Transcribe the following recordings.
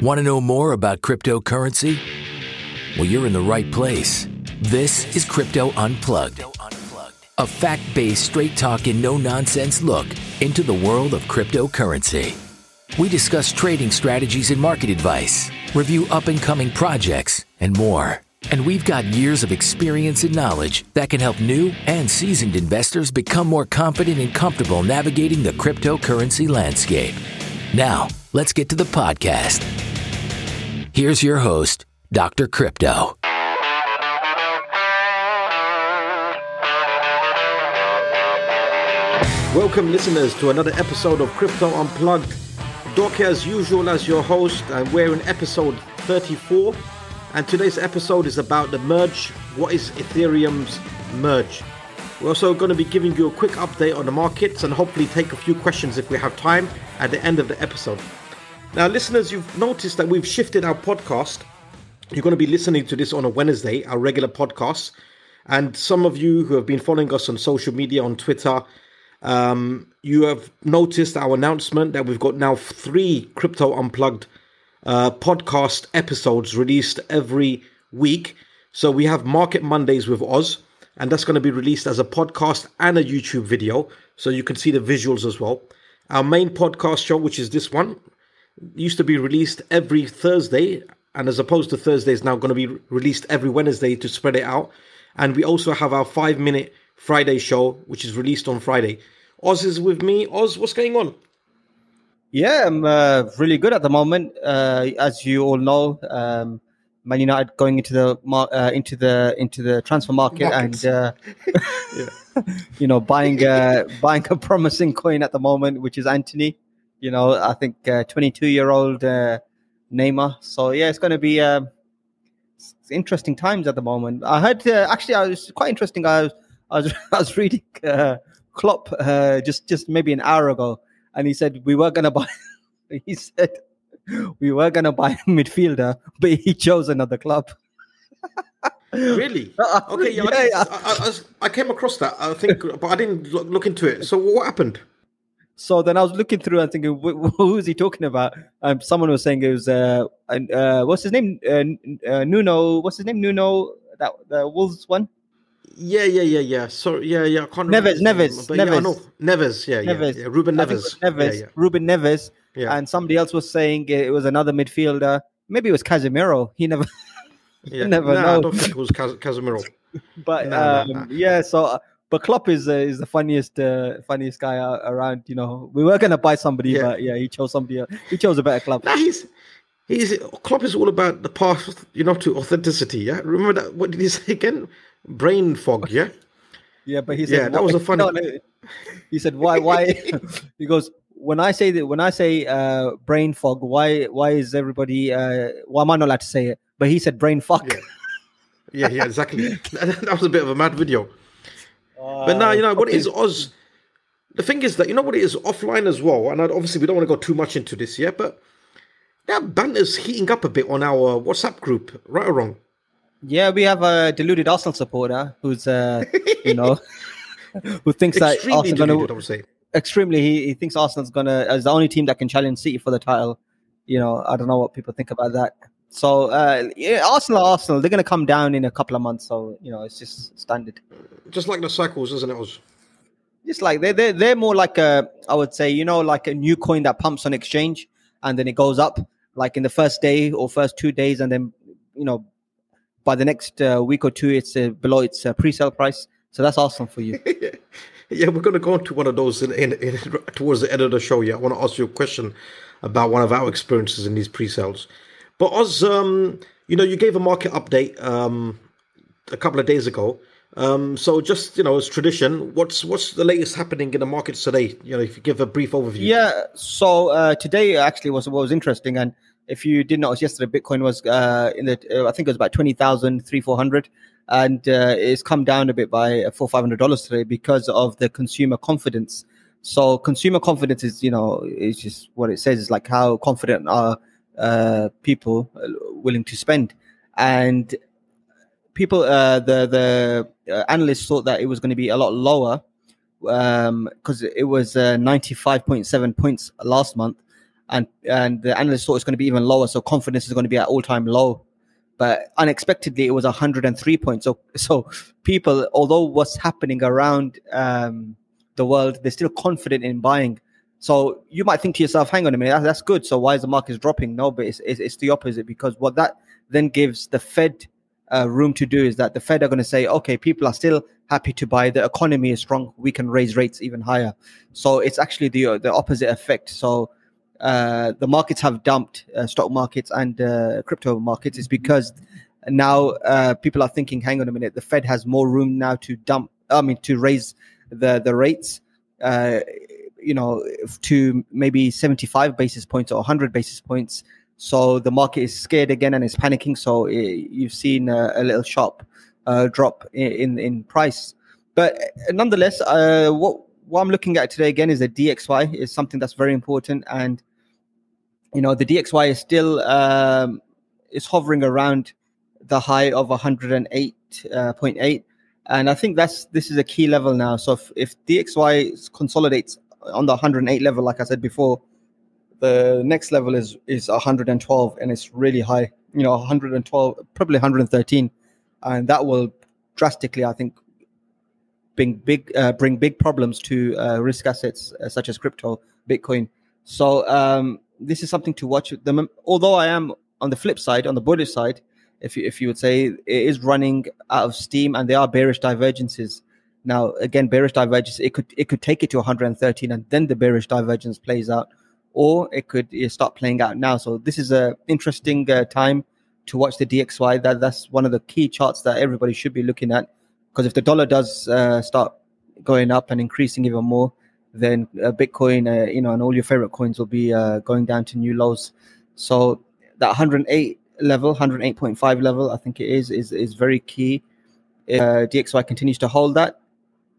Want to know more about cryptocurrency? Well, you're in the right place. This is Crypto Unplugged, a fact based, straight talk and no nonsense look into the world of cryptocurrency. We discuss trading strategies and market advice, review up and coming projects, and more. And we've got years of experience and knowledge that can help new and seasoned investors become more confident and comfortable navigating the cryptocurrency landscape. Now, let's get to the podcast. Here's your host, Dr. Crypto. Welcome, listeners, to another episode of Crypto Unplugged. Doc, as usual, as your host, and we're in episode 34. And today's episode is about the merge. What is Ethereum's merge? We're also going to be giving you a quick update on the markets and hopefully take a few questions if we have time at the end of the episode. Now, listeners, you've noticed that we've shifted our podcast. You're going to be listening to this on a Wednesday, our regular podcast. And some of you who have been following us on social media, on Twitter, um, you have noticed our announcement that we've got now three Crypto Unplugged uh, podcast episodes released every week. So we have Market Mondays with Oz, and that's going to be released as a podcast and a YouTube video. So you can see the visuals as well. Our main podcast show, which is this one, used to be released every Thursday, and as opposed to Thursday, is now going to be released every Wednesday to spread it out. And we also have our five minute Friday show, which is released on Friday. Oz is with me. Oz, what's going on? Yeah, I'm uh, really good at the moment. Uh, as you all know, um, Man United going into the mar- uh, into the into the transfer market Markets. and uh, you know buying uh, buying a promising coin at the moment, which is Antony. You know, I think 22 year old uh, Neymar. So yeah, it's going to be um, interesting times at the moment. I heard uh, actually, I was quite interesting. I was I was, I was reading uh, Klopp uh, just just maybe an hour ago, and he said we were going to buy. he said we were going to buy a midfielder, but he chose another club. Really? Uh, Okay, yeah, I, yeah. I, I, I came across that. I think, but I didn't look, look into it. So what happened? So then I was looking through and thinking, wh- who is he talking about? Um, someone was saying it was uh, uh what's his name? Uh, uh, Nuno. What's his name? Nuno. That the Wolves one. Yeah, yeah, yeah, yeah. So yeah, yeah. I can't Neves, remember his Neves, Yeah, I Neves. know. Neves, yeah, yeah, yeah. Ruben I think it was Neves. Neves. Yeah, yeah. Ruben Neves. Yeah. And somebody else was saying it was another midfielder. Maybe it was Casemiro. He never. yeah. never nah, I don't think it was Cas- Casemiro. But No, no, um, no. yeah, so uh, but Klopp is uh, is the funniest uh, funniest guy around. You know, we were gonna buy somebody, Yeah. but yeah, he chose somebody. else. He chose a better club. Nah, he's he's Klopp is all about the path, you know, to authenticity. Yeah, remember that? What did he say again? Brain fog. Yeah, Yeah, but he said Yeah, that was a funny- No, no, He said why why he goes when I say that when I say uh, brain fog, why why is everybody uh, why am I not allowed to say it? But he said brain fuck. Yeah. yeah, yeah. Exactly. that was a bit of a mad video. Uh, But now you know what fuck Oz. The thing is that you know what it is offline as well, and obviously we don't want to go too much into this yet, but that banter's heating up a bit on our WhatsApp group, right or wrong. Yeah, we have a deluded Arsenal supporter who's uh, you know who thinks that Extremely Arsenal gonna deluded, say. extremely he, he thinks Arsenal's gonna as the only team that can challenge City for the title. You know, I don't know what people think about that. So uh, yeah, Arsenal, Arsenal, they're gonna come down in a couple of months. So you know, it's just standard. Just like the cycles, isn't it, Oz? Just like they're they're, they're more like a I would say you know like a new coin that pumps on exchange and then it goes up like in the first day or first two days and then you know by the next uh, week or two it's uh, below its uh, pre-sale price. So that's Arsenal for you. Yeah, we're going to go into one of those in, in, in, towards the end of the show. Yeah, I want to ask you a question about one of our experiences in these pre-sales. But Oz, um, you know, you gave a market update um, a couple of days ago. Um, so just you know, as tradition, what's what's the latest happening in the markets today? You know, if you give a brief overview. Yeah. So uh, today actually was what was interesting, and if you did notice yesterday, Bitcoin was uh, in the uh, I think it was about twenty thousand three four hundred, and uh, it's come down a bit by uh, four five hundred dollars today because of the consumer confidence. So consumer confidence is you know is just what it says is like how confident are uh, people uh, willing to spend, and people uh, the the uh, analysts thought that it was going to be a lot lower because it was uh, 95.7 points last month and and the analysts thought it's going to be even lower, so confidence is going to be at all time low. But unexpectedly, it was 103 points. So so people, although what's happening around um, the world, they're still confident in buying. So you might think to yourself, "Hang on a minute, that's, that's good. So why is the market dropping?" No, but it's, it's, it's the opposite because what that then gives the Fed uh, room to do is that the Fed are going to say, "Okay, people are still happy to buy. The economy is strong. We can raise rates even higher." So it's actually the the opposite effect. So uh, the markets have dumped uh, stock markets and uh, crypto markets is because now uh, people are thinking, hang on a minute, the Fed has more room now to dump. I mean, to raise the the rates. Uh, you know, to maybe 75 basis points or 100 basis points. So the market is scared again and is panicking. So it, you've seen a, a little sharp uh, drop in, in, price. But nonetheless, uh, what what I'm looking at today again is the DXY is something that's very important, and you know the DXY is still um, is hovering around the high of 108.8, and I think that's this is a key level now. So if, if DXY consolidates on the 108 level, like I said before, the next level is is 112, and it's really high. You know, 112, probably 113, and that will drastically, I think, bring big uh, bring big problems to uh, risk assets uh, such as crypto, Bitcoin. So um, this is something to watch. The, although I am on the flip side, on the bullish side, if you, if you would say it is running out of steam and there are bearish divergences. Now, again, bearish divergence, it could it could take it to 113 and then the bearish divergence plays out, or it could start playing out now. So this is a interesting uh, time to watch the DXY. That that's one of the key charts that everybody should be looking at because if the dollar does uh, start going up and increasing even more, then uh, Bitcoin, uh, you know, and all your favorite coins will be uh, going down to new lows. So that 108 level, 108.5 level, I think it is, is is very key. Uh, DXY continues to hold that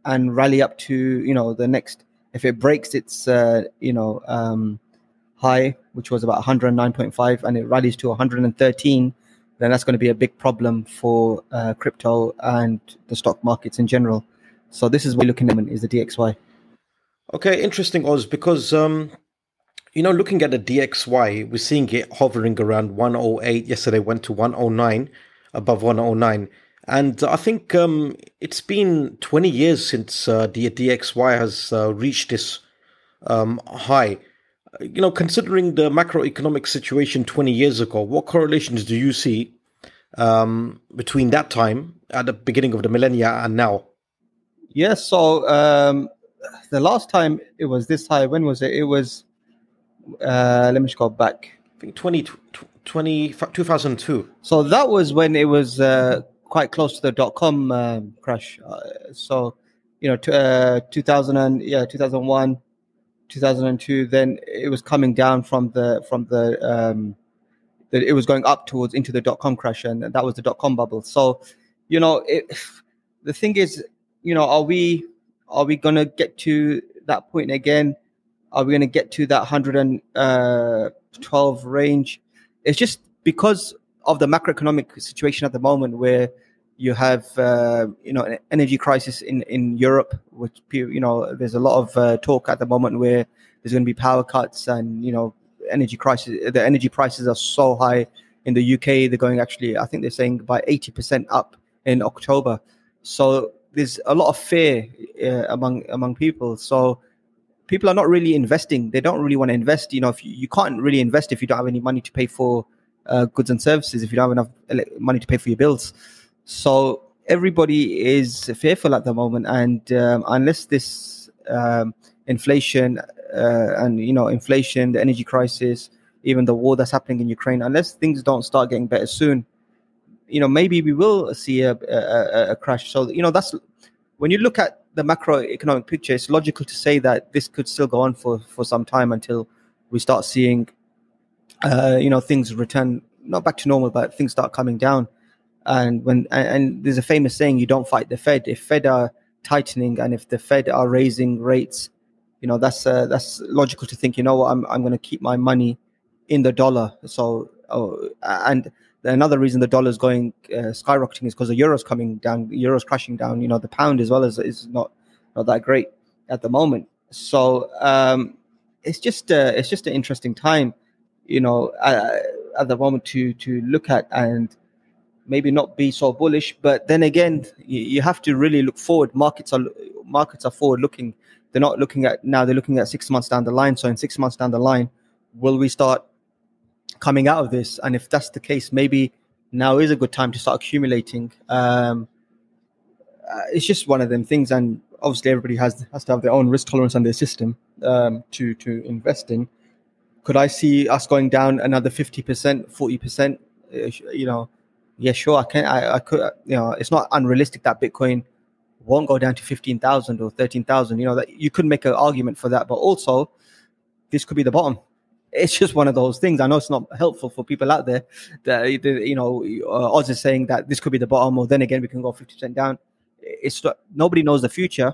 and rally up to you know the next. If it breaks its uh, you know um, high, which was about 109.5, and it rallies to 113, then that's going to be a big problem for uh, crypto and the stock markets in general. So this is what we're looking at is the DXY. Okay, interesting, Oz, because um, you know, looking at the DXY, we're seeing it hovering around 108. Yesterday went to 109, above 109. And I think um, it's been 20 years since uh, the DXY has uh, reached this um, high. You know, considering the macroeconomic situation 20 years ago, what correlations do you see um, between that time at the beginning of the millennia and now? Yes, so um, the last time it was this high, when was it? It was, uh, let me just go back. I think 20, 20 2002. So that was when it was uh, quite close to the dot com um, crash. Uh, so, you know, t- uh, 2000 and, yeah, 2001, 2002, then it was coming down from the, from the, um, that it was going up towards into the dot com crash and that was the dot com bubble. So, you know, it, the thing is, you know, are we are we to get to that point again? Are we to get to that 112 range? It's just because of the macroeconomic situation at the moment where you have uh, you know an energy crisis in in Europe which you know there's a lot of uh, talk at the moment where there's going to be power cuts and you know energy crisis the energy prices are so high in the UK they're going actually I think they're saying by 80% up in October so there's a lot of fear uh, among among people. So people are not really investing. They don't really want to invest. You know, if you, you can't really invest if you don't have any money to pay for uh, goods and services, if you don't have enough money to pay for your bills. So everybody is fearful at the moment, and um, unless this um, inflation uh, and you know inflation, the energy crisis, even the war that's happening in Ukraine, unless things don't start getting better soon, you know maybe we will see a, a, a, crash so you know that's when you look at the macroeconomic picture it's logical to say that this could still go on for for some time until we start seeing uh, you know things return not back to normal but things start coming down. And when and, and there's a famous saying you don't fight the fed. If fed are tightening and if the fed are raising rates you know that's uh, that's logical to think you know what? I'm, I'm going to keep my money in the dollar. So oh, and another reason the dollar is going uh, skyrocketing is because the euro's coming down, the euro's crashing down. You know, the pound as well is is not not that great at the moment. So um, it's just uh, it's just an interesting time, you know, uh, at the moment to to look at and maybe not be so bullish. But then again, you, you have to really look forward. Markets are markets are forward looking. They're not looking at now. They're looking at six months down the line. So in six months down the line, will we start coming out of this? And if that's the case, maybe now is a good time to start accumulating. Um, uh, it's just one of them things, and obviously everybody has has to have their own risk tolerance and their system um, to to invest in. Could I see us going down another fifty percent, forty percent? Uh, you know, yeah, sure. I can. I, I could. You know, it's not unrealistic that Bitcoin won't go down to fifteen thousand or thirteen thousand. You know, that you could make an argument for that, but also this could be the bottom. It's just one of those things. I know it's not helpful for people out there. That you know, uh, Oz is saying that this could be the bottom, or then again we can go fifty percent down. It's nobody knows the future,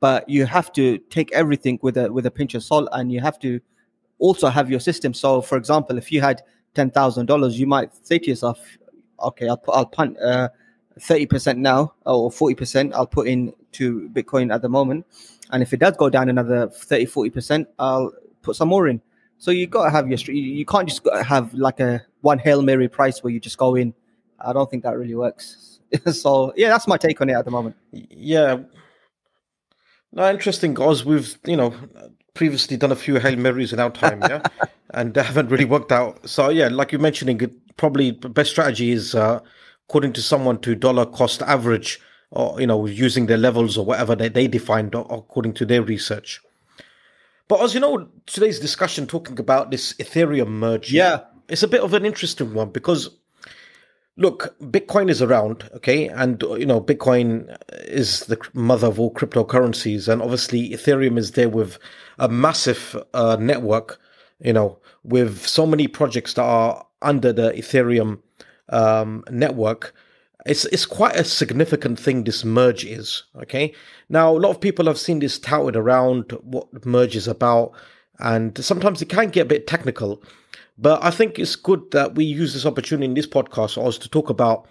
but you have to take everything with a with a pinch of salt, and you have to also have your system. So, for example, if you had ten thousand dollars, you might say to yourself, okay, I'll put, I'll punt uh, thirty percent now or forty percent. I'll put in to Bitcoin at the moment, and if it does go down another 30 40 percent, I'll put some more in. So you got to have your you can't just have like a one hail mary price where you just go in. I don't think that really works. so yeah, that's my take on it at the moment. Yeah. No, interesting, guys. We've you know previously done a few hail marys in our time, yeah, and they haven't really worked out. So yeah, like you're mentioning, probably the best strategy is uh, according to someone to dollar cost average or you know using their levels or whatever they, they defined according to their research. But as you know today's discussion talking about this ethereum merge yeah. it's a bit of an interesting one because look bitcoin is around okay? And you know bitcoin is the mother of all cryptocurrencies. And obviously ethereum is there with a massive uh, network you know with so many projects that are under the Ethereum um, network, it's it's quite a significant thing. This merge is okay. Now a lot of people have seen this touted around what merge is about, and sometimes it can get a bit technical. But I think it's good that we use this opportunity in this podcast also to talk about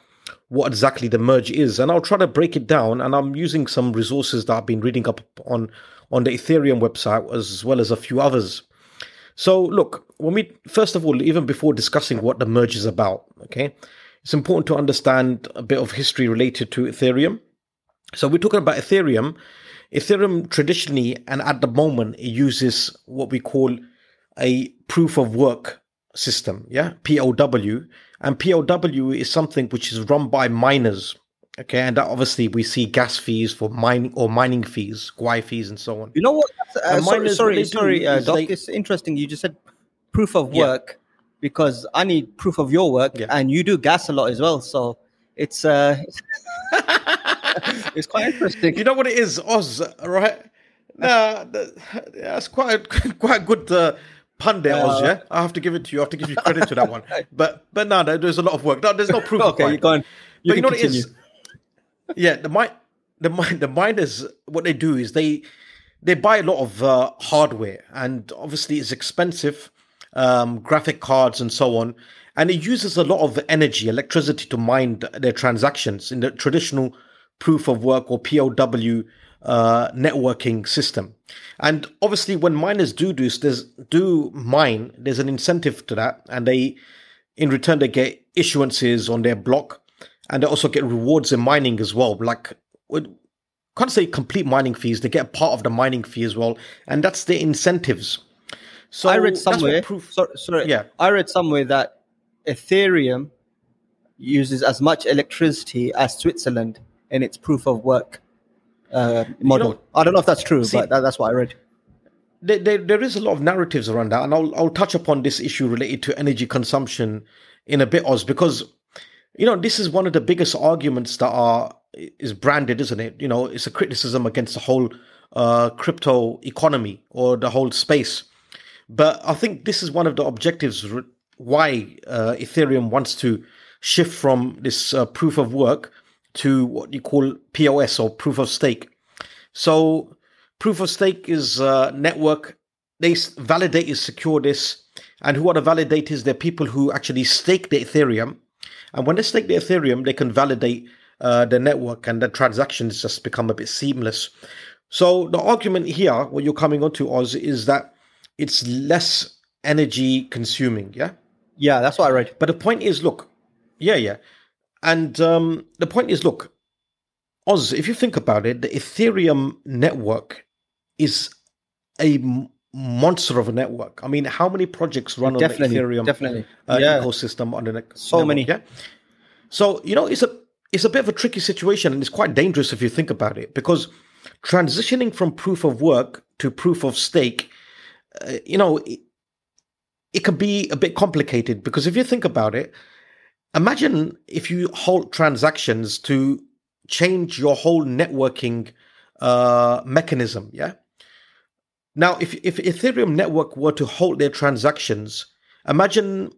what exactly the merge is, and I'll try to break it down. And I'm using some resources that I've been reading up on on the Ethereum website as well as a few others. So, look, when we first of all, even before discussing what the merge is about, okay, it's important to understand a bit of history related to Ethereum. So, we're talking about Ethereum. Ethereum traditionally and at the moment it uses what we call a proof of work system, yeah, POW. And POW is something which is run by miners. Okay, and obviously we see gas fees for mining or mining fees, gwei fees, and so on. You know what? Uh, sorry, sorry, sorry uh, Doc. They... It's interesting. You just said proof of work yeah. because I need proof of your work, yeah. and you do gas a lot as well. So it's uh, it's quite interesting. You know what it is, Oz, right? Nah, that's quite quite good. Uh, pun there, Oz. Yeah, I have to give it to you. I have to give you credit to that one. But but no, there's a lot of work. No, there's no proof. okay, you're going. You but you know continue. what it is yeah, the mind, the mind, the miners. What they do is they they buy a lot of uh, hardware, and obviously it's expensive, um, graphic cards and so on, and it uses a lot of energy, electricity to mine their transactions in the traditional proof of work or POW uh, networking system. And obviously, when miners do this, there's do mine, there's an incentive to that, and they, in return, they get issuances on their block and they also get rewards in mining as well. Like, can't say complete mining fees; they get part of the mining fee as well, and that's the incentives. So I read somewhere. Proof, sorry, sorry, yeah, I read somewhere that Ethereum uses as much electricity as Switzerland in its proof of work uh, model. You know, I don't know if that's true, see, but that, that's what I read. There, there, there is a lot of narratives around that, and I'll I'll touch upon this issue related to energy consumption in a bit, Oz, because you know, this is one of the biggest arguments that are is branded, isn't it? You know, it's a criticism against the whole uh, crypto economy or the whole space. But I think this is one of the objectives why uh, Ethereum wants to shift from this uh, proof of work to what you call POS or proof of stake. So, proof of stake is a network. They validate is secure this, and who are the validators? They're people who actually stake the Ethereum and when they stake the Ethereum, they can validate uh, the network and the transactions just become a bit seamless. So the argument here, what you're coming onto, Oz, is that it's less energy consuming. Yeah. Yeah, that's what I read. But the point is, look, yeah, yeah, and um, the point is, look, Oz. If you think about it, the Ethereum network is a monster of a network. I mean, how many projects run Definitely, on the Ethereum definitely. uh, Yeah. ecosystem on the So network, many. Yeah. So you know, it's a it's a bit of a tricky situation, and it's quite dangerous if you think about it, because transitioning from proof of work to proof of stake, uh, you know, it, it can be a bit complicated because if you think about it, imagine if you halt transactions to change your whole networking uh, mechanism. Yeah. Now, if if Ethereum network were to halt their transactions, imagine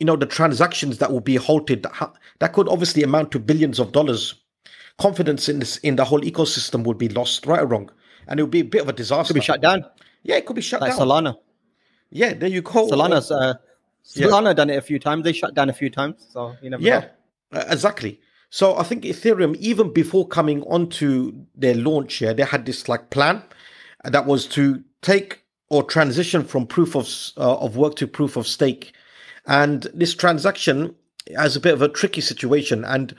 you know the transactions that will be halted. That that could obviously amount to billions of dollars. Confidence in this in the whole ecosystem would be lost, right or wrong, and it would be a bit of a disaster. Could be shut down. Yeah, it could be shut Like down. Solana. Yeah, there you go. Solana's uh, Yeah. Solana done it a few times. They shut down a few times, so you never Yeah, know. uh, exactly. So I think Ethereum, even before coming onto their launch, yeah, they had this like plan that was to take or transition from proof of uh, of work to proof of stake, and this transaction has a bit of a tricky situation. And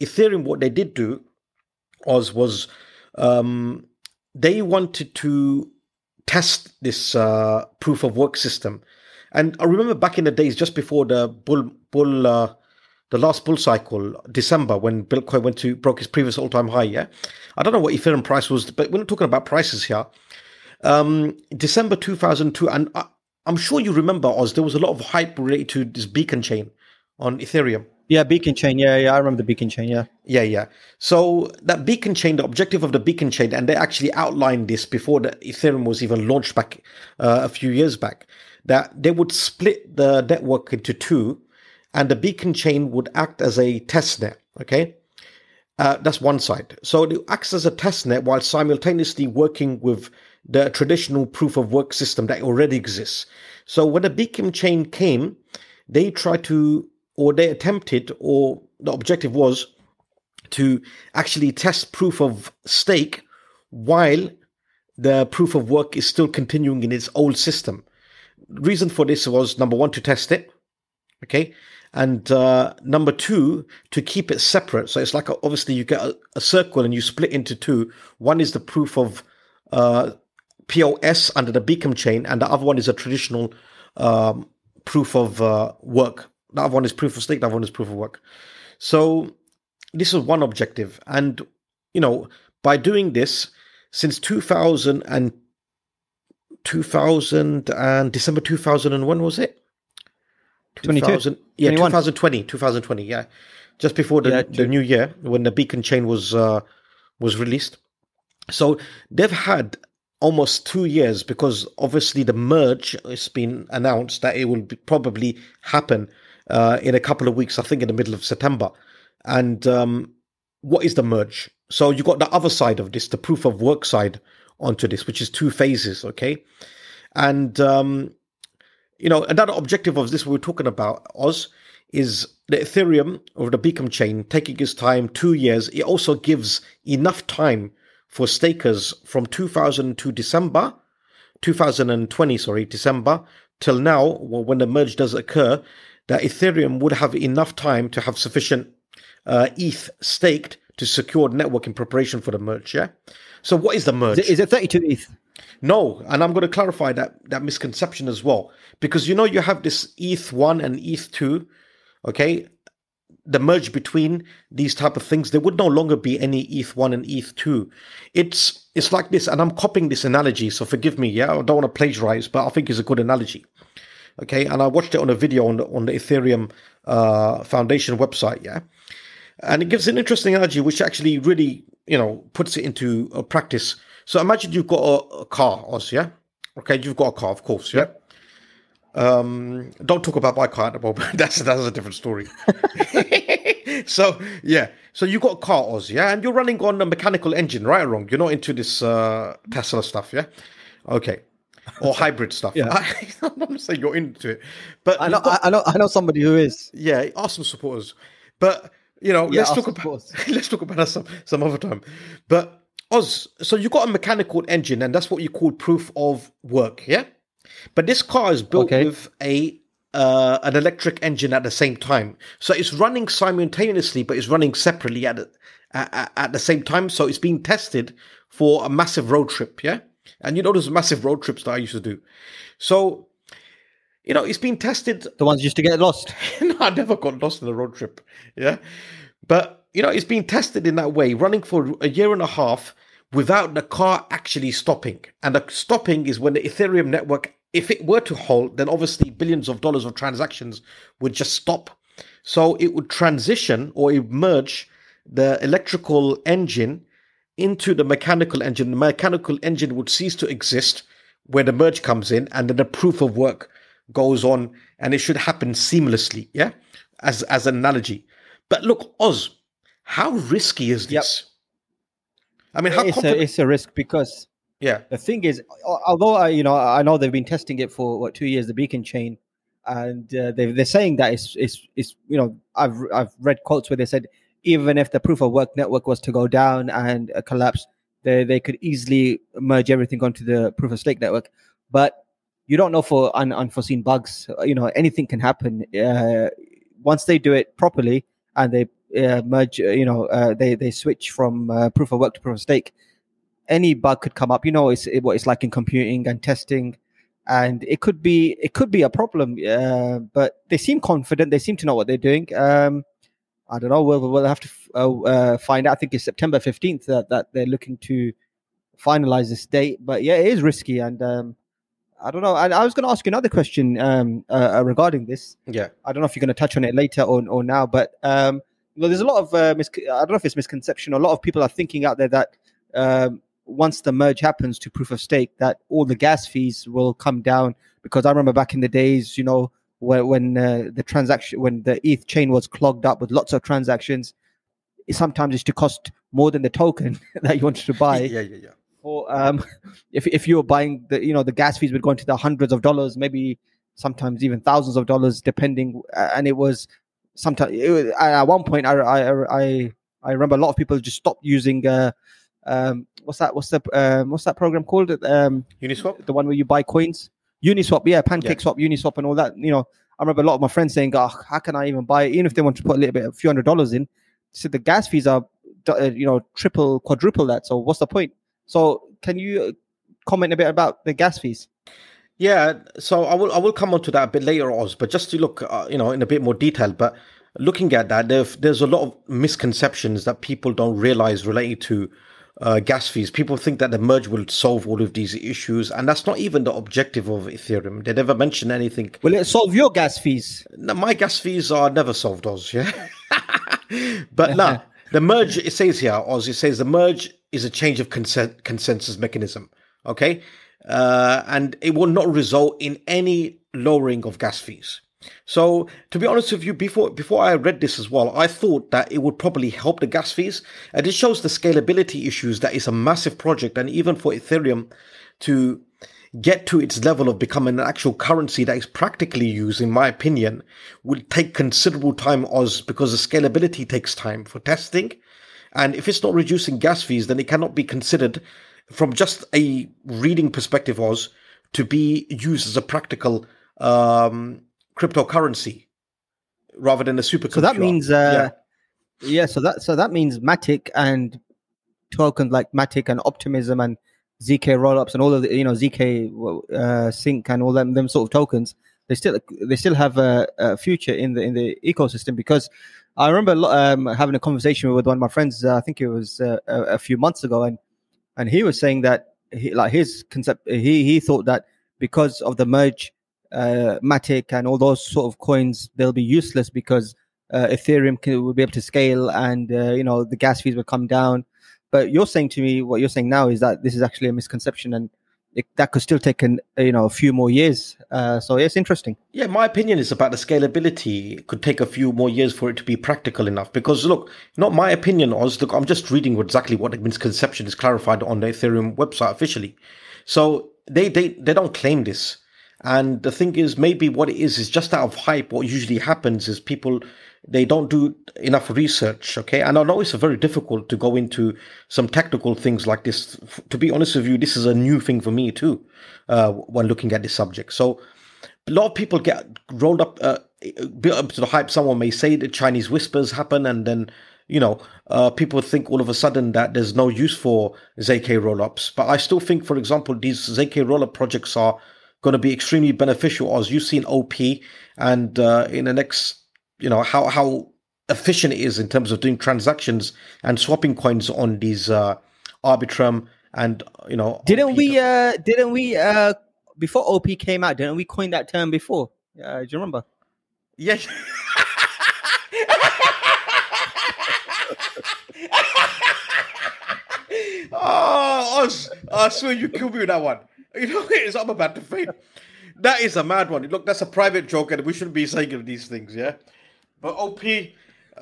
Ethereum, what they did do was was um, they wanted to test this uh, proof of work system. And I remember back in the days, just before the bull bull uh, the last bull cycle, December, when Bitcoin went to broke his previous all time high. Yeah, I don't know what Ethereum price was, but we're not talking about prices here. Um, December two thousand two, and I, I'm sure you remember, Oz. There was a lot of hype related to this beacon chain on Ethereum. Yeah, beacon chain. Yeah, yeah, I remember the beacon chain. Yeah, Yeah, yeah. So that beacon chain, the objective of the beacon chain, and they actually outlined this before the Ethereum was even launched back uh, a few years back, that they would split the network into two, and the beacon chain would act as a test net. Okay, uh, that's one side. So it acts as a test net while simultaneously working with the traditional proof of work system that already exists. So when the beacon chain came, they tried to, or they attempted, or the objective was to actually test proof of stake while the proof of work is still continuing in its old system. Reason for this was number one to test it, okay, and uh, number two to keep it separate. So it's like a, obviously you get a, a circle and you split into two. One is the proof of uh, POS under the Beacon chain, and the other one is a traditional um, proof of uh, work. The other one is proof of stake. The other one is proof of work. So this is one objective, and you know by doing this since 2000 and 2000 and December 2001 was it? 22. 2000 yeah, 21. 2020, 2020, yeah, just before the, Yeah, the new year when the Beacon chain was uh, was released. So they've had almost two years because obviously the merge has been announced that it will be, probably happen uh, in a couple of weeks. I think in the middle of September. And um, what is the merge? So you got the other side of this, the proof of work side onto this, which is two phases. Okay, and um, you know another objective of this we were talking about Oz is the Ethereum or the Beacon chain taking its time, two years. It also gives enough time for stakers from 2002 December, 2020, sorry, December till now, well, when the merge does occur, that Ethereum would have enough time to have sufficient uh, ETH staked to secure network in preparation for the merge. Yeah. So what is the merge? is it, is it 32 ETH? No, and I'm going to clarify that that misconception as well, because you know you have this ETH one and ETH two, okay? The merge between these type of things, there would no longer be any ETH one and ETH two. It's it's like this, and I'm copying this analogy, so forgive me. Yeah, I don't want to plagiarize, but I think it's a good analogy. Okay, and I watched it on a video on the, on the Ethereum uh, Foundation website. Yeah, and it gives an interesting analogy which actually really you know puts it into uh, practice so imagine you've got a, a car Oz, yeah okay you've got a car of course yeah um don't talk about my car at the moment that's that's a different story so yeah so you got a car Oz, yeah and you're running on a mechanical engine right or wrong you're not into this uh tesla stuff yeah okay or hybrid stuff Yeah. i'm not saying you're into it but I know, got- I, I know, I know somebody who is. yeah, Arsenal supporters. But you know, Yeah, let's talk about let's talk about that some some other time. But Oz, so you got a mechanical engine, and that's what you call proof of work, yeah? But this car is built Okay. with a uh, an electric engine at the same time, so it's running simultaneously, but it's running separately at the, at, at the same time. So it's being tested for a massive road trip. Yeah, and you know those massive road trips that I used to do. So you know it's been tested The ones used to get lost. no, I never got lost in a road trip. Yeah. But, you know, it's been tested in that way, running for a year and a half without the car actually stopping. And the stopping is when the Ethereum network, if it were to halt, then obviously billions of dollars of transactions would just stop. So it would transition or it would merge the electrical engine into the mechanical engine. The mechanical engine would cease to exist where the merge comes in, and then the proof of work goes on, and it should happen seamlessly. Yeah, as as an analogy. But look, Oz, how risky is this? I mean, how It's a, it's a risk because yeah, the thing is, although I, you know, I know they've been testing it for what two years, the beacon chain, and uh, they, they're saying that it's, it's, it's, you know, I've, I've read quotes where they said even if the proof of work network was to go down and uh, collapse, they, they could easily merge everything onto the proof of stake network. But you don't know for un, unforeseen bugs. You know, anything can happen. Uh, once they do it properly and they uh, merge, uh, you know, uh, they they switch from uh, proof of work to proof of stake any bug could come up. You know, it's it, what it's like in computing and testing, and it could be it could be a problem. Uh, but they seem confident. They seem to know what they're doing. Um, I don't know. We'll we'll have to f- uh, uh, find out. I think it's September fifteenth that, that they're looking to finalize this date. But yeah, it is risky, and um, I don't know. And I was going to ask you another question um, regarding this. yeah, I don't know if you're going to touch on it later or, or now, but um, well, there's a lot of uh, mis- I don't know if it's misconception. A lot of people are thinking out there that um, once the merge happens to proof of stake, that all the gas fees will come down. Because I remember back in the days, you know, when, when uh, the transaction, when the ETH chain was clogged up with lots of transactions, it sometimes used to cost more than the token that you wanted to buy yeah, yeah, yeah. or um, if if you were buying the you know the gas fees would go into the hundreds of dollars, maybe sometimes even thousands of dollars, depending. And it was sometimes it at one point I I I I remember a lot of people just stopped using. Uh, um, what's that? What's the um, what's that program called? Um, Uniswap. the one where you buy coins. Uniswap, yeah, Pancake Swap, Uniswap, and all that. You know, I remember a lot of my friends saying, "Oh, how can I even buy?" it?" Even if they want to put a little bit, a few hundred dollars in, so the gas fees are, uh, you know, triple, quadruple that. So what's the point? So can you uh, comment a bit about the gas fees? Yeah, so I will I will come on to that a bit later, Oz. But just to look, uh, you know, in a bit more detail. But looking at that, there, there's a lot of misconceptions that people don't realize related to uh, gas fees. People think that the merge will solve all of these issues, and that's not even the objective of Ethereum. They never mention anything. Will it solve your gas fees? No, my gas fees are never solved, Oz. Yeah, but no, the merge. It says here, Oz. It says the merge is a change of consent, consensus mechanism. Okay, uh, and it will not result in any lowering of gas fees. So, to be honest with you, before before I read this as well, I thought that it would probably help the gas fees, and it shows the scalability issues. That is a massive project, and even for Ethereum to get to its level of becoming an actual currency that is practically used, in my opinion, will take considerable time, Oz, because the scalability takes time for testing. And if it's not reducing gas fees, then it cannot be considered from just a reading perspective, was to be used as a practical um, cryptocurrency rather than a supercomputer. So that means, uh, yeah. So that so that means Matic and tokens like Matic and Optimism and zk rollups and all of the you know zk uh, sync and all them them sort of tokens they still they still have a, a future in the in the ecosystem because i remember um, having a conversation with one of my friends uh, i think it was uh, a, a few months ago and and he was saying that he, like his concept he he thought that because of the merge uh, matic and all those sort of coins they'll be useless because uh, ethereum can, will be able to scale and uh, you know the gas fees will come down. But you're saying to me what you're saying now is that this is actually a misconception and it, that could still take an, you know a few more years uh, so it's interesting Yeah, my opinion is about the scalability. It could take a few more years for it to be practical enough. Because look, not my opinion, Oz. Look, I'm just reading exactly what the misconception is clarified on the Ethereum website officially. So they they they don't claim this, And the thing is, maybe what it is is just out of hype. What usually happens is people they don't do enough research. Okay, and I know it's very difficult to go into some technical things like this. To be honest with you, this is a new thing for me too uh, when looking at this subject. So a lot of people get rolled up, uh, built up to the hype. Someone may say the Chinese whispers happen, and then you know, uh, people think all of a sudden that there's no use for ZK rollups. But I still think, for example, these ZK rollup projects are going to be extremely beneficial as you've seen OP and uh, in the next, you know, how, how efficient it is in terms of doing transactions and swapping coins on these uh, Arbitrum and, you know. Didn't OP. we, uh, didn't we, uh, before OP came out, didn't we coin that term before? Uh, do you remember? Yeah. oh, Oz, I swear you killed me with that one. You know, it's I'm about to faint. That is a mad one. Look, that's a private joke, and we shouldn't be saying these things, yeah. But OP, it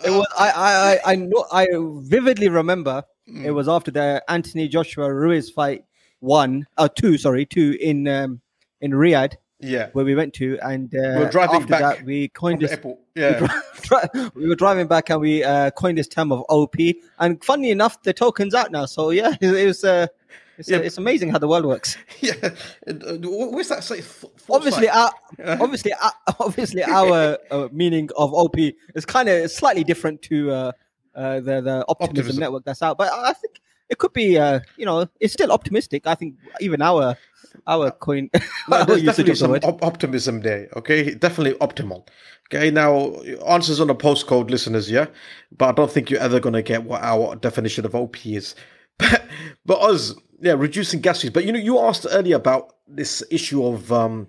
was. I, I, I know. I vividly remember. Mm. It was after the Anthony Joshua Ruiz fight one, uh, two, sorry, two in um, in Riyadh. Yeah, where we went to, and uh, we were driving back. That, we coined this. Yeah, we, we, were driving back, and we uh, coined this term of OP. And funny enough, the token's out now. So yeah, it, it was. Uh, it's, yeah. it's amazing how the world works. Yeah, uh, what's that say? Obviously, our, obviously, our, obviously, our uh, meaning of OP is kind of slightly different to uh, uh, the the optimism, optimism, network that's out. But I think it could be, uh, you know, it's still optimistic. I think even our our coin. no, there's definitely some op- optimism there. Okay, definitely optimal. Okay, now answers on the postcode, listeners. Yeah, but I don't think you're ever going to get what our definition of OP is. But, but us, yeah, reducing gas fees. But you know, you asked earlier about this issue of um,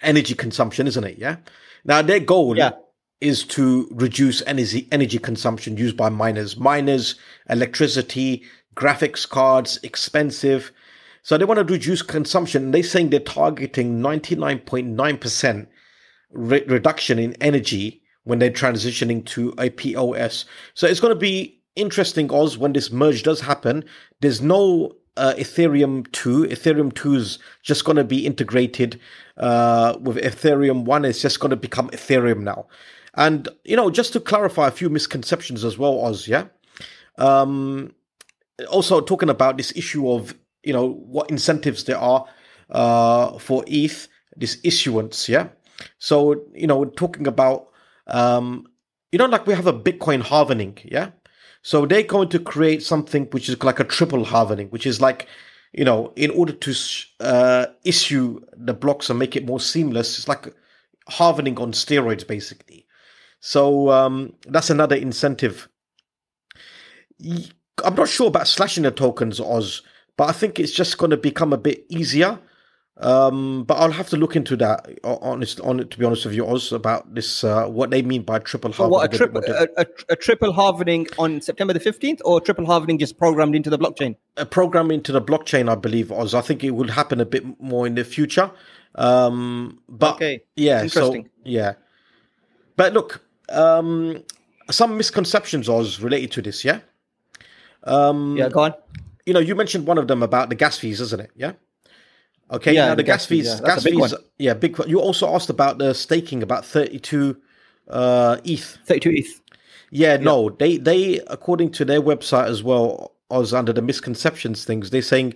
energy consumption, isn't it? Yeah. Now their goal yeah. is to reduce energy energy consumption used by miners. Miners, electricity, graphics cards, expensive. So they want to reduce consumption. They're saying they're targeting 99.9% re- reduction in energy when they're transitioning to a POS. So it's going to be interesting, Oz, when this merge does happen. There's no uh, Ethereum 2. Ethereum 2 is just going to be integrated uh, with Ethereum 1. It's just going to become Ethereum now. And, you know, just to clarify a few misconceptions as well, Oz, yeah? Um, also talking about this issue of you know what incentives there are uh, for ETH, this issuance, yeah. So you know, we're talking about um, you know, like we have a Bitcoin halvening, yeah. So they're going to create something which is like a triple halvening, which is like you know, in order to uh, issue the blocks and make it more seamless, it's like halvening on steroids, basically. So um, that's another incentive. I'm not sure about slashing the tokens, Oz, but I think it's just going to become a bit easier. Um, but I'll have to look into that. Honest, on to be honest with you, Oz, about this, uh, what they mean by triple halvening. what a, triple a, a, a, triple halvening on September the fifteenth, or triple halvening just programmed into the blockchain? A program into the blockchain, I believe, Oz. I think it will happen a bit more in the future. Um, but okay. yeah, interesting. So, yeah, but look, um, some misconceptions, Oz, related to this. Yeah. Um, yeah, go on you know, you mentioned one of them about the gas fees, isn't it? Yeah. Okay. Yeah, now the, the gas, gas fees, yeah. gas fees, yeah, big. You also asked about the staking, about thirty-two uh, ETH. Thirty-two ETH. Yeah, yeah, no, they they according to their website as well, as under the misconceptions things, they're saying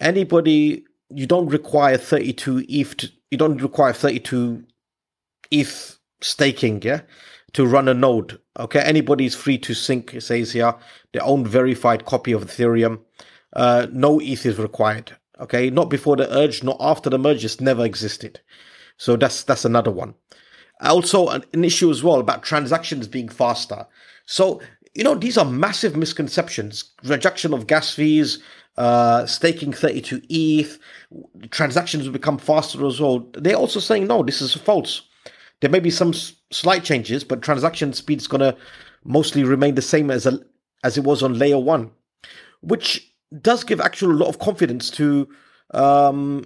anybody you don't require thirty-two ETH. To, you don't require thirty-two ETH staking, yeah, to run a node. Okay, anybody is free to sync. It says here their own verified copy of Ethereum uh, no ETH is required. Okay, not before the urge, not after the merge, just never existed. So that's that's another one. Also, an, an issue as well about transactions being faster. So you know these are massive misconceptions. Reduction of gas fees, uh, staking 32 ETH, transactions will become faster as well. They're also saying no, this is false. There may be some s- slight changes, but transaction speed is going to mostly remain the same as a, as it was on layer one, which does give actually a lot of confidence to um,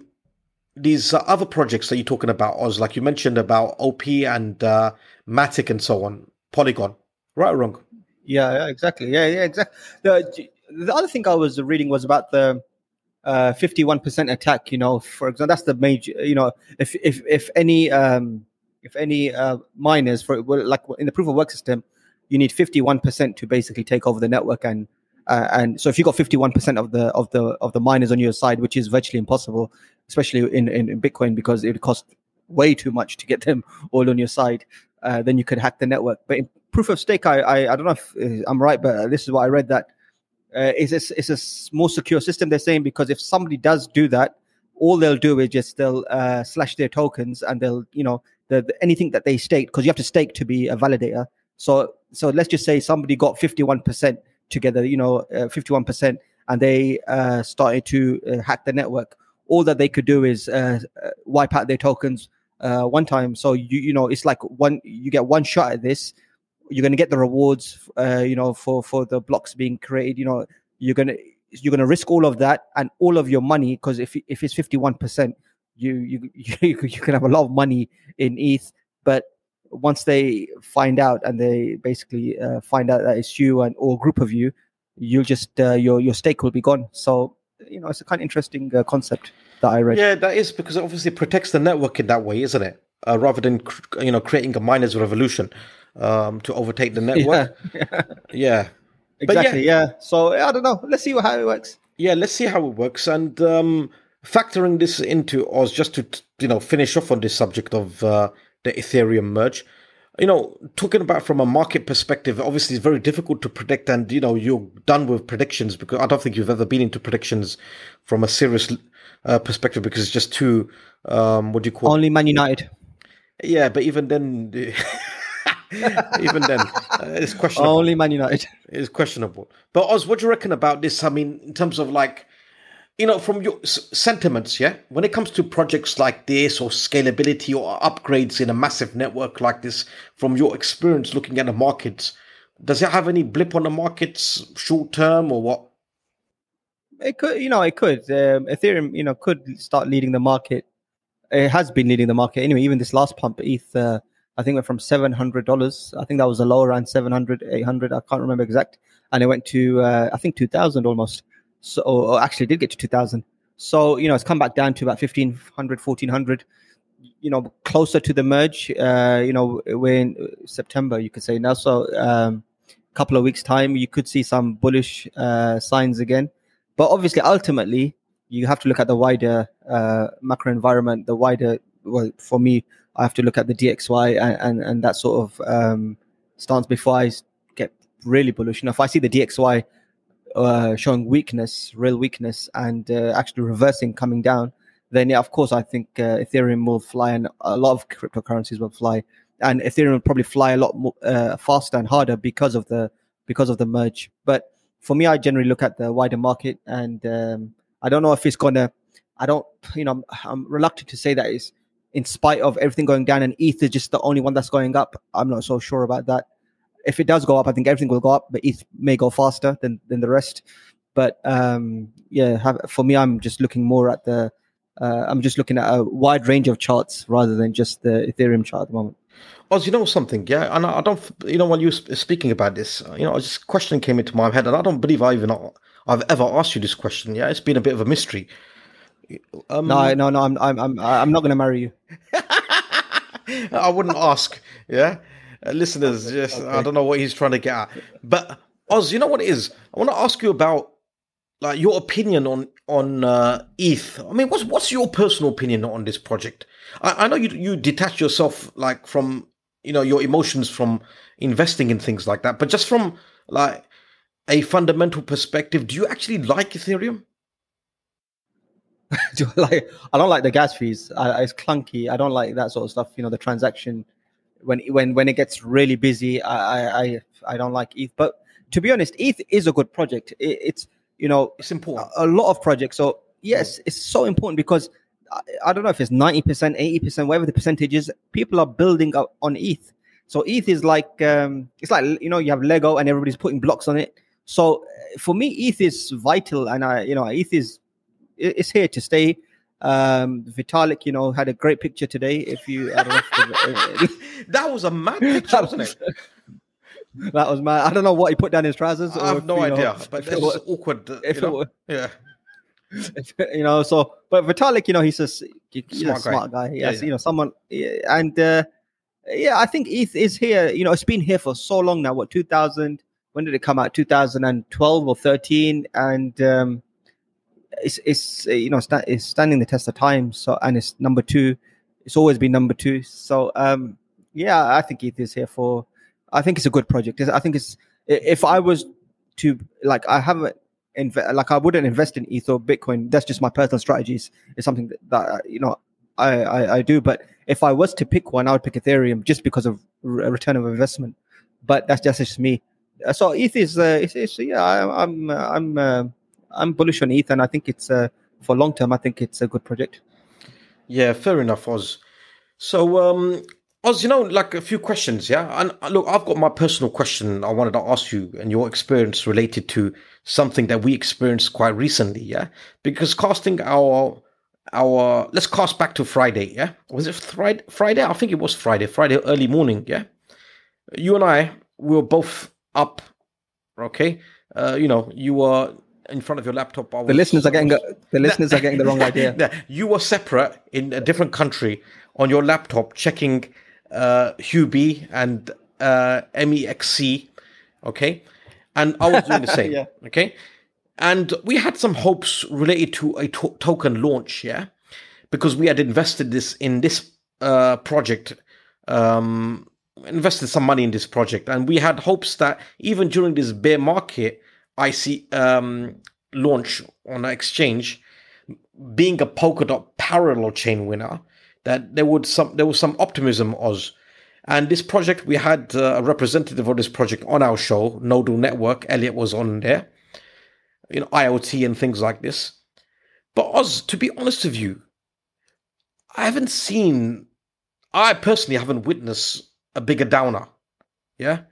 these other projects that you're talking about, Oz, like you mentioned about OP and uh, Matic and so on, Polygon, right or wrong? Yeah, yeah exactly. Yeah, yeah, exactly. The, the other thing I was reading was about the uh, 51% attack, you know, for example, that's the major, you know, if, if, if any, um, if any uh, miners for like in the proof of work system, you need 51% to basically take over the network and uh, and so if you've got 51% of the of the of the miners on your side which is virtually impossible especially in, in, in bitcoin because it costs way too much to get them all on your side uh, then you could hack the network. But in proof of stake i i, I don't know if uh, i'm right but this is what i read that uh, it's, a, it's a more secure system they're saying because if somebody does do that all they'll do is just they'll uh, slash their tokens and they'll you know the, the anything that they stake because you have to stake to be a validator. So so let's just say somebody got 51% together, you know, uh, 51%, and they uh, started to uh, hack the network. All that they could do is uh, uh, wipe out their tokens uh, one time. So you you know, it's like one you get one shot at this. You're going to get the rewards, you know, for for the blocks being created. You know, you're gonna you're gonna risk all of that and all of your money because if if it's 51%, you you you you can have a lot of money in ETH, but once they find out and they basically uh, find out that it's you and or a group of you, you'll just uh, your your stake will be gone. So you know, it's a kind of interesting uh, concept that I read. Yeah, that is because it obviously protects the network in that way, isn't it? Uh, rather than you know creating a miners' revolution um, to overtake the network. Yeah, yeah. exactly. Yeah. yeah. So I don't know. Let's see how it works. Yeah, let's see how it works. And um, factoring this into Oz, just to you know finish off on this subject of uh, the Ethereum merge. You know, talking about from a market perspective, obviously it's very difficult to predict, and you know you're done with predictions because I don't think you've ever been into predictions from a serious uh, perspective because it's just too um, what do you call only Man United. Yeah, but even then, even then, uh, it's questionable. Only Man United. It's questionable. But Oz, what do you reckon about this? I mean, in terms of like you know, from your sentiments, yeah, when it comes to projects like this or scalability or upgrades in a massive network like this, from your experience looking at the markets, does it have any blip on the markets short term or what? It could, you know, it could. Um, Ethereum, you know, could start leading the market. It has been leading the market anyway. Even this last pump, ETH, uh, I think went from seven hundred dollars. I think that was a low around 700, 800. I can't remember exact, and it went to uh, I think two thousand almost so or actually did get to 2000 so you know it's come back down to about 1500 1400 you know closer to the merge uh you know we're in september you could say now. So um a couple of weeks time you could see some bullish uh signs again. But obviously ultimately you have to look at the wider uh macro environment the wider well for me i have to look at the dxy and and, and that sort of um stance before i get really bullish. You know if i see the dxy uh, showing weakness, real weakness, and uh, actually reversing, coming down, then yeah, of course, I think uh, Ethereum will fly, and a lot of cryptocurrencies will fly, and Ethereum will probably fly a lot more uh, faster and harder because of the because of the merge. But for me, I generally look at the wider market, and um, I don't know if it's gonna. I don't, you know, I'm, I'm reluctant to say that is in spite of everything going down, and ETH is just the only one that's going up. I'm not so sure about that if it does go up, I think everything will go up, but ETH may go faster than than the rest. But um, yeah, have, for me, I'm just looking more at the. Uh, I'm just looking at a wide range of charts rather than just the Ethereum chart at the moment. Oz, you know something, yeah, and I don't, you know, when you were speaking about this, you know, this question came into my head, and I don't believe I even I've ever asked you this question. Yeah, it's been a bit of a mystery. Um, no, no, no, I'm, I'm, I'm, I'm not going to marry you. I wouldn't ask. Yeah, uh, listeners, yes, okay. I don't know what he's trying to get at. But Oz, you know what it is? I want to ask you about like your opinion on on uh, ETH. I mean, what's what's your personal opinion on this project? I, I know you you detach yourself like from you know your emotions from investing in things like that, but just from like a fundamental perspective, do you actually like Ethereum? do I like? I don't like the gas fees. I, it's clunky. I don't like that sort of stuff. You know, the transaction when when when it gets really busy, I I I don't like ETH. But to be honest, ETH is a good project. It, it's you know it's important. A, a, lot of projects. So yes, it's so important because I, I don't know if it's ninety percent, eighty percent, whatever the percentage is. People are building up on ETH. So ETH is like um, it's like you know you have Lego and everybody's putting blocks on it. So for me, ETH is vital, and I you know ETH is it's here to stay. Um, Vitalik, you know, had a great picture today. If you, I don't know if that was a mad picture, wasn't it? That was mad. I don't know what he put down his trousers. I have no idea, know, but it's was, awkward. If it were, yeah. you know, so but Vitalik, you know, he's a he's smart a smart guy. guy. Yes, yeah, yeah. you know, someone, and uh, yeah, I think ETH is here. You know, it's been here for so long now. What 2000? When did it come out? 2012 or 13? And um, it's it's you know it's standing the test of time. So and it's number two. It's always been number two. So um, yeah, I think ETH is here for. I think it's a good project. I think it's if I was to like I haven't like I wouldn't invest in ETH or Bitcoin. That's just my personal strategies. It's something that, that you know I, I, I do. But if I was to pick one, I would pick Ethereum just because of a return of investment. But that's just, just me. Uh, so ETH is uh, it's, it's yeah I, I'm I'm uh, I'm bullish on ETH and I think it's uh, for long term. I think it's a good project. Yeah, fair enough, Oz. So um, Oz, you know, like a few questions, yeah. And uh, look, I've got my personal question I wanted to ask you, and your experience related to something that we experienced quite recently, yeah. Because casting our our let's cast back to Friday, yeah. Was it Friday? Friday? I think it was Friday. Friday early morning, yeah. You and I we were both up, okay. Uh, you know, you were in front of your laptop. Was, the listeners are getting the listeners are getting the wrong idea. you were separate in a different country on your laptop checking uh, Huobi and uh, MEXC, okay, and I was doing the same, yeah. okay, and we had some hopes related to a to- token launch, yeah, because we had invested this in this uh, project, um, invested some money in this project, and we had hopes that even during this bear market, I see um, launch on an exchange, being a Polkadot parallel chain winner, that there would some there was some optimism Oz. And this project, we had uh, a representative of this project on our show, Nodle Network. Elliot was on there, you know, IoT and things like this. But Oz, to be honest with you, I haven't seen, I personally haven't witnessed a bigger downer, yeah,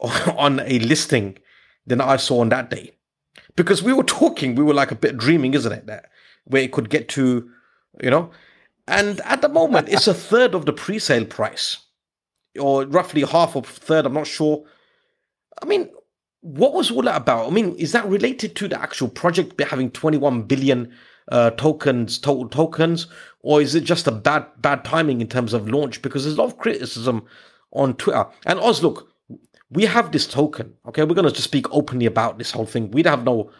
on a listing than I saw on that day. Because we were talking, we were like a bit dreaming, isn't it? That where it could get to, you know, and at the moment, it's a third of the pre-sale price, or roughly half of third. I'm not sure. I mean, what was all that about? I mean, is that related to the actual project having 21 billion uh, tokens, total tokens, or is it just a bad bad timing in terms of launch? Because there's a lot of criticism on Twitter. And Oz, look, we have this token. Okay, we're gonna just speak openly about this whole thing. We have no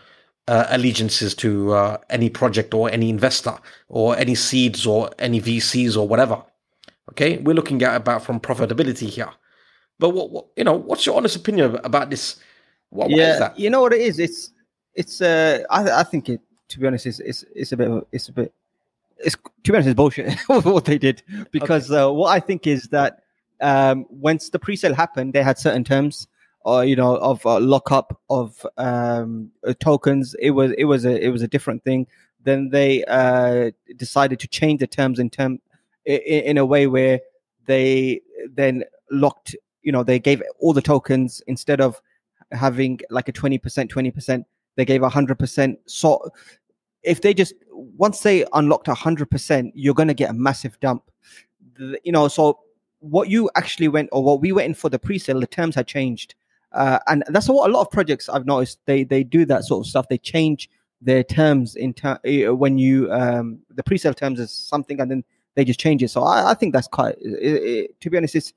uh, allegiances to uh, any project or any investor or any seeds or any VCs or whatever. Okay, we're looking at about from profitability here. But what, what you know, what's your honest opinion about this? What, yeah, you know what it is. It's it's. Uh, I I think it. To be honest, it's it's, it's a bit. It's a bit. It's to be honest, it's bullshit what they did because okay. uh, what I think is that um, once the pre-sale happened, they had certain terms or you know of uh, lockup of um, uh, tokens. It was it was a it was a different thing. Then they uh, decided to change the terms in term in, in a way where they then locked. You know, they gave all the tokens instead of having like a twenty percent, twenty percent. They gave hundred percent. So if they just once they unlocked hundred percent, you're going to get a massive dump. The, you know, so what you actually went or what we went in for the pre-sale, the terms had changed. Uh, and that's what a lot of projects I've noticed. They they do that sort of stuff. They change their terms in ter- eh, when you um, the pre-sale terms is something, and then they just change it. So I, I think that's quite. It, it, to be honest, it's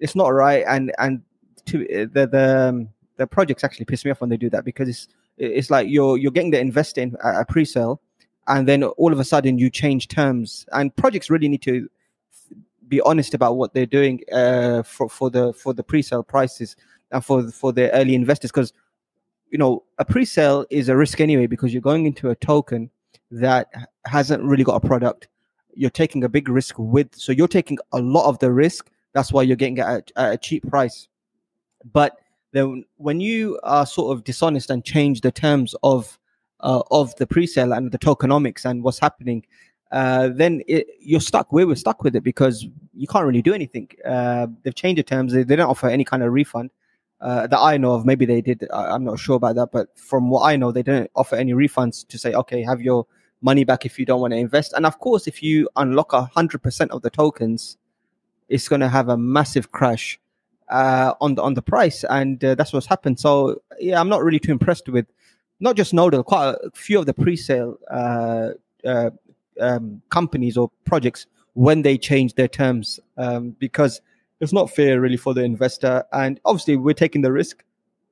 it's not right, and and to eh, the the um, the projects actually piss me off when they do that because it's it's like you're you're getting the investor in a pre-sale, and then all of a sudden you change terms, and projects really need to be honest about what they're doing uh, for for the for the pre-sale prices and for for the early investors because you know a pre-sale is a risk anyway because you're going into a token that hasn't really got a product you're taking a big risk with so you're taking a lot of the risk that's why you're getting at a, at a cheap price but then when you are sort of dishonest and change the terms of uh, of the pre-sale and the tokenomics and what's happening uh, then it, you're stuck. We were stuck with it because you can't really do anything. Uh, they've changed the terms. They, they, don't offer any kind of refund uh, that I know of. Maybe they did. I'm not sure about that, but from what I know, they didn't offer any refunds to say, okay, have your money back if you don't want to invest. And of course, if you unlock hundred percent of the tokens, it's going to have a massive crash uh, on the on the price, and uh, that's what's happened. So yeah, I'm not really too impressed with not just Nodle, quite a few of the pre-sale uh, uh, um, companies or projects when they change their terms um, because it's not fair really for the investor. And obviously, we're taking the risk,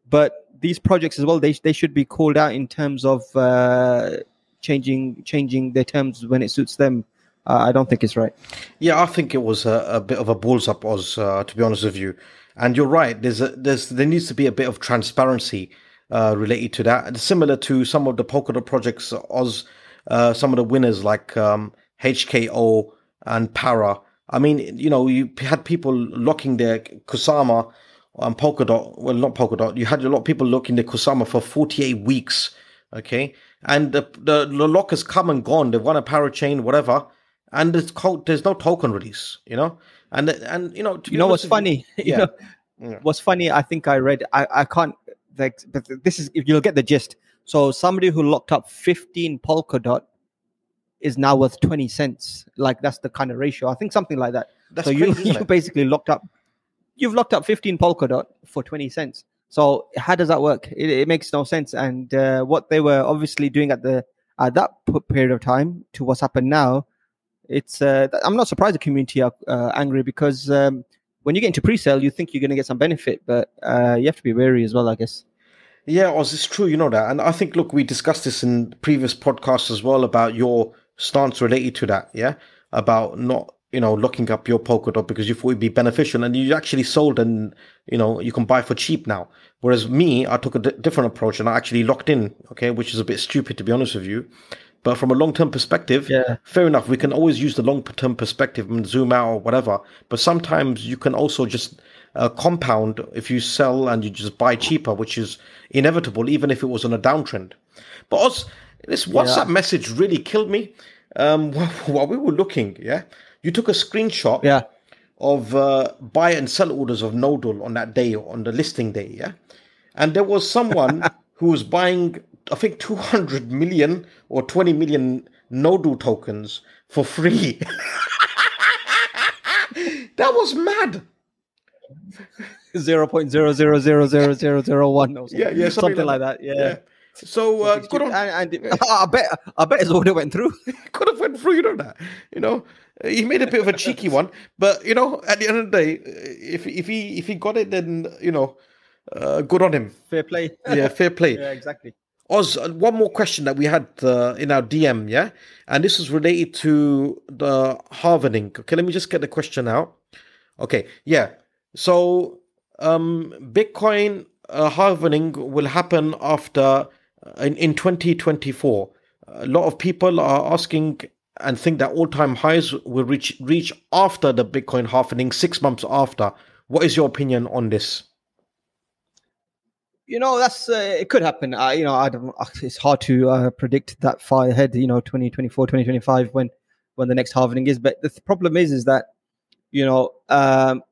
but these projects as well they they should be called out in terms of uh, changing changing their terms when it suits them. Uh, I don't think it's right. Yeah, I think it was a, a bit of a balls up, Oz. Uh, to be honest with you, and you're right. There's a, there's there needs to be a bit of transparency uh, related to that, and similar to some of the Polkadot projects. Oz, uh, some of the winners like um, HKO and Para. I mean, you know, you had people locking their Kusama and Polkadot. Well, not Polkadot. You had a lot of people locking their Kusama for 48 weeks. Okay, and the the, the lock has come and gone. They've won a parachain, whatever, and there's there's no token release. You know, and and you know, you know what's funny? You, yeah. know, yeah. What's funny? I think I read. I I can't. Like, but this is if you'll get the gist. So somebody who locked up 15 Polkadot is now worth 20 cents. Like that's the kind of ratio. I think something like that. That's so crazy, you you basically locked up. You've locked up 15 Polkadot for 20 cents. So how does that work? It, it makes no sense. And uh, what they were obviously doing at the at that period of time to what's happened now, it's uh, I'm not surprised the community are uh, angry because um, when you get into pre-sale, you think you're going to get some benefit, but uh, you have to be wary as well, I guess. Yeah, Oz, it's true, you know that, and I think look, we discussed this in previous podcasts as well about your stance related to that. Yeah, about not you know, locking up your Polkadot because you thought it'd be beneficial and you actually sold and, you know, you can buy for cheap now. Whereas me, I took a d- different approach and I actually locked in, okay, which is a bit stupid to be honest with you. But from a long term perspective, yeah. fair enough. We can always use the long term perspective and zoom out or whatever. But sometimes you can also just uh, compound if you sell and you just buy cheaper, which is inevitable, even if it was on a downtrend. But also, this WhatsApp yeah. message really killed me um, while we were looking. Yeah. You took a screenshot yeah. of uh, buy and sell orders of Nodle on that day, on the listing day, yeah? And there was someone who was buying, I think, 200 million or 20 million Nodle tokens for free. that was mad. Zero point zero zero zero zero zero zero one. Yeah, yeah, something, something like, like, that. Yeah. yeah. So uh, good on. And, and I bet, I bet his order went through. could have went through. You know that. You know, he made a bit of a cheeky one, but you know, at the end of the day, if if he if he got it, then you know, uh, good on him. Fair play. yeah, fair play. Yeah, exactly. Oz, uh, one more question that we had uh, in our DM, yeah, and this is related to the halvening. Okay, let me just get the question out. Okay, yeah. So, um, Bitcoin uh, halvening will happen after in in twenty twenty four. A lot of people are asking and think that all-time highs will reach reach after the Bitcoin halving, six months after. What is your opinion on this? You know, that's uh, it could happen. Uh, you know, I don't, uh, it's hard to uh, predict that far ahead. You know, 2024, 2025, when when the next halving is. But the th- problem is, is that you know, um,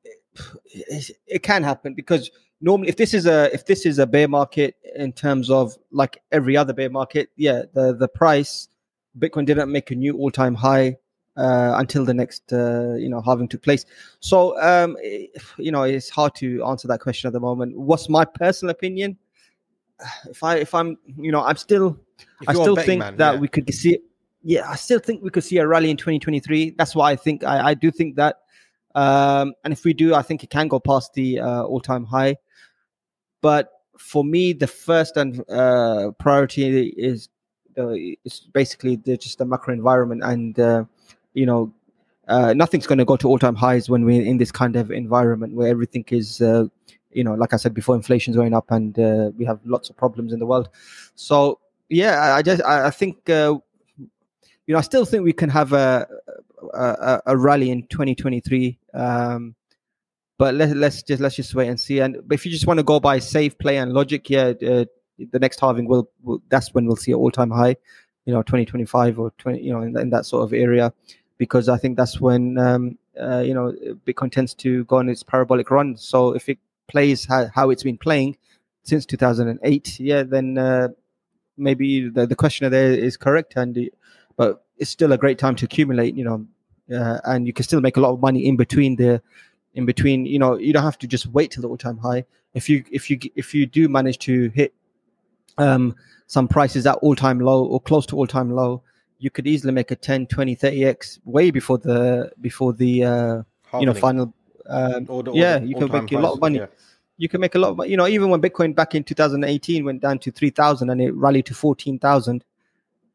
it, it can happen because normally if this is a if this is a bear market in terms of like every other bear market, yeah, the the price Bitcoin didn't make a new all-time high uh, until the next uh, you know halving took place. So um, you know it's hard to answer that question at the moment. What's my personal opinion? If I if I'm you know I'm still I still think man, that yeah. we could see yeah I still think we could see a rally in 2023. That's why I think I, I do think that. Um, and if we do, I think it can go past the uh, all-time high. But for me, the first and uh, priority is it's basically the, just the macro environment, and uh, you know, uh, nothing's going to go to all time highs when we're in this kind of environment where everything is, uh, you know, like I said before, inflation's going up, and uh, we have lots of problems in the world. So yeah, I just I, I think. Uh, you know, I still think we can have a a, a rally in 2023. Um, but let, let's just let's just wait and see. And if you just want to go by safe play and logic, yeah, uh, the next halving will, will that's when we'll see an all-time high you know 2025 or 20 you know in, in, that sort of area because i think that's when um, uh, you know bitcoin tends to go on its parabolic run so if it plays how, how it's been playing since 2008 yeah then uh, maybe the, the questioner there is correct and but it's still a great time to accumulate you know uh, and you can still make a lot of money in between the in between you know you don't have to just wait till the all-time high if you if you if you do manage to hit um, some prices at all time low or close to all time low, you could easily make a 10, 20, 30x way before the before the uh, you know final. Um, or yeah, you can all-time make a lot of money. yeah. You can make a lot of. You know, even when Bitcoin back in 2018 went down to 3,000 and it rallied to 14,000.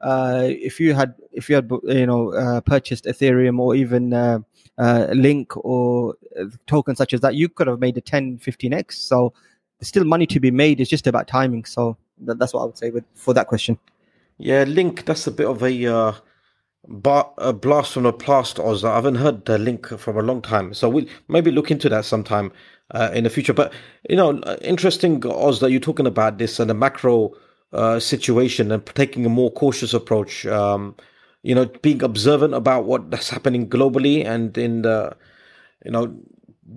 Uh, if you had, if you had, you know, uh, purchased Ethereum or even uh, uh, Link or tokens such as that, you could have made a 10, 15x. So there's still money to be made. It's just about timing. So that, that's what I would say with for that question. Yeah, Link. That's a bit of a uh, bar, a blast from the past, Oz. I haven't heard the Link from a long time, so we'll maybe look into that sometime uh, in the future. But you know, interesting, Oz, that you're talking about this and the macro uh, situation and taking a more cautious approach. Um, you know, being observant about what's happening globally and in the, you know,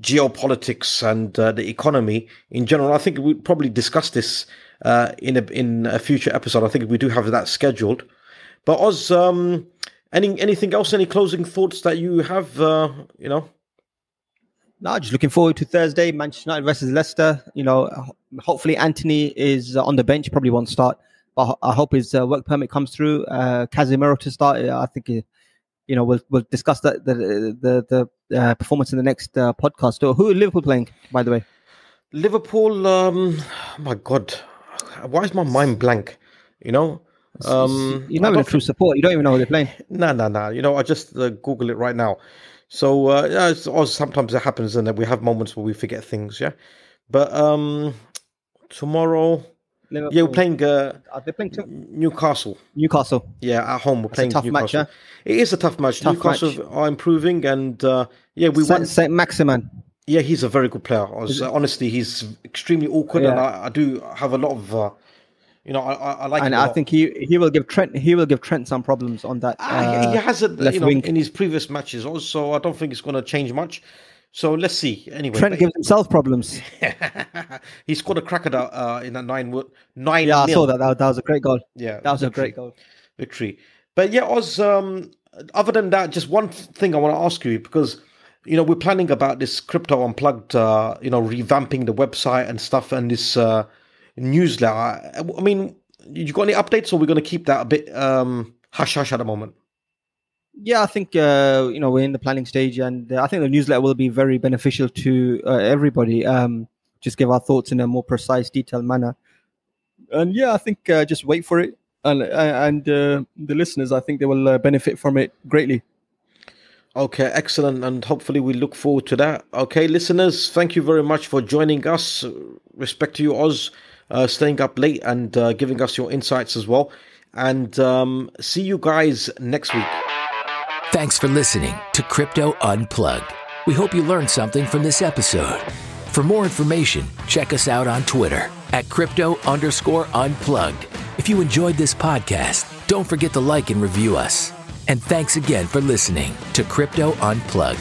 geopolitics and uh, the economy in general. I think we probably discuss this uh, in a in a future episode. I think we do have that scheduled. But Oz, um, any anything else? Any closing thoughts that you have? Uh, you know, No, just looking forward to Thursday, Manchester United versus Leicester. You know, hopefully Antony is uh, on the bench, probably won't start, but I hope his uh, work permit comes through. Uh, Casemiro to start. uh, I think, uh, you know, we'll we'll discuss that the the the uh, performance in the next uh, podcast. So who Liverpool playing, by the way? Liverpool. Um, my God, why is my mind blank? You know, um, You're not even a true support. You don't even know who they're playing. No, no, no. You know, I just uh, Google it right now. So uh, yeah, or sometimes it happens, and we have moments where we forget things. Yeah, but um, tomorrow, Liverpool. yeah, we're playing uh, Are they playing to- Newcastle. Newcastle? Yeah, at home we're a playing tough match, Yeah? It is a tough match. Tough Newcastle match. are improving, and uh, yeah, we Saint, won. Saint Maximin. Yeah, he's a very good player. I was, honestly, he's extremely awkward, and I, I do have a lot of, uh, you know, I, I, I like. And I think he he will give Trent he will give Trent some problems on that. Ah, he- he uh, hasn't, you know, wing. in his previous matches. Also, I don't think it's going to change much. So let's see. Anyway, Trent gives himself problems. he scored a cracker uh, in that nine nine. Yeah, I nil. saw that. that. That was a great goal. Yeah, That was a great goal. victory. But yeah, Oz. Um, other than that, just one thing I want to ask you because you know we're planning about this crypto unplugged. Uh, you know, revamping the website and stuff, and this uh, newsletter. I, mean, you got any updates, or we're going to keep that a bit um, hush hush at the moment? Yeah, I think uh, you know we're in the planning stage, and uh, I think the newsletter will be very beneficial to uh, everybody. Um, just give our thoughts in a more precise, detailed manner. And yeah, I think uh, just wait for it, and uh, and uh, the listeners, I think they will uh, benefit from it greatly. Okay, excellent, and hopefully we look forward to that. Okay, listeners, thank you very much for joining us. Respect to you, Oz, uh, staying up late and uh, giving us your insights as well. And um, see you guys next week. Thanks for listening to Crypto Unplugged. We hope you learned something from this episode. For more information, check us out on Twitter at crypto underscore unplugged. If you enjoyed this podcast, don't forget to like and review us. And thanks again for listening to Crypto Unplugged.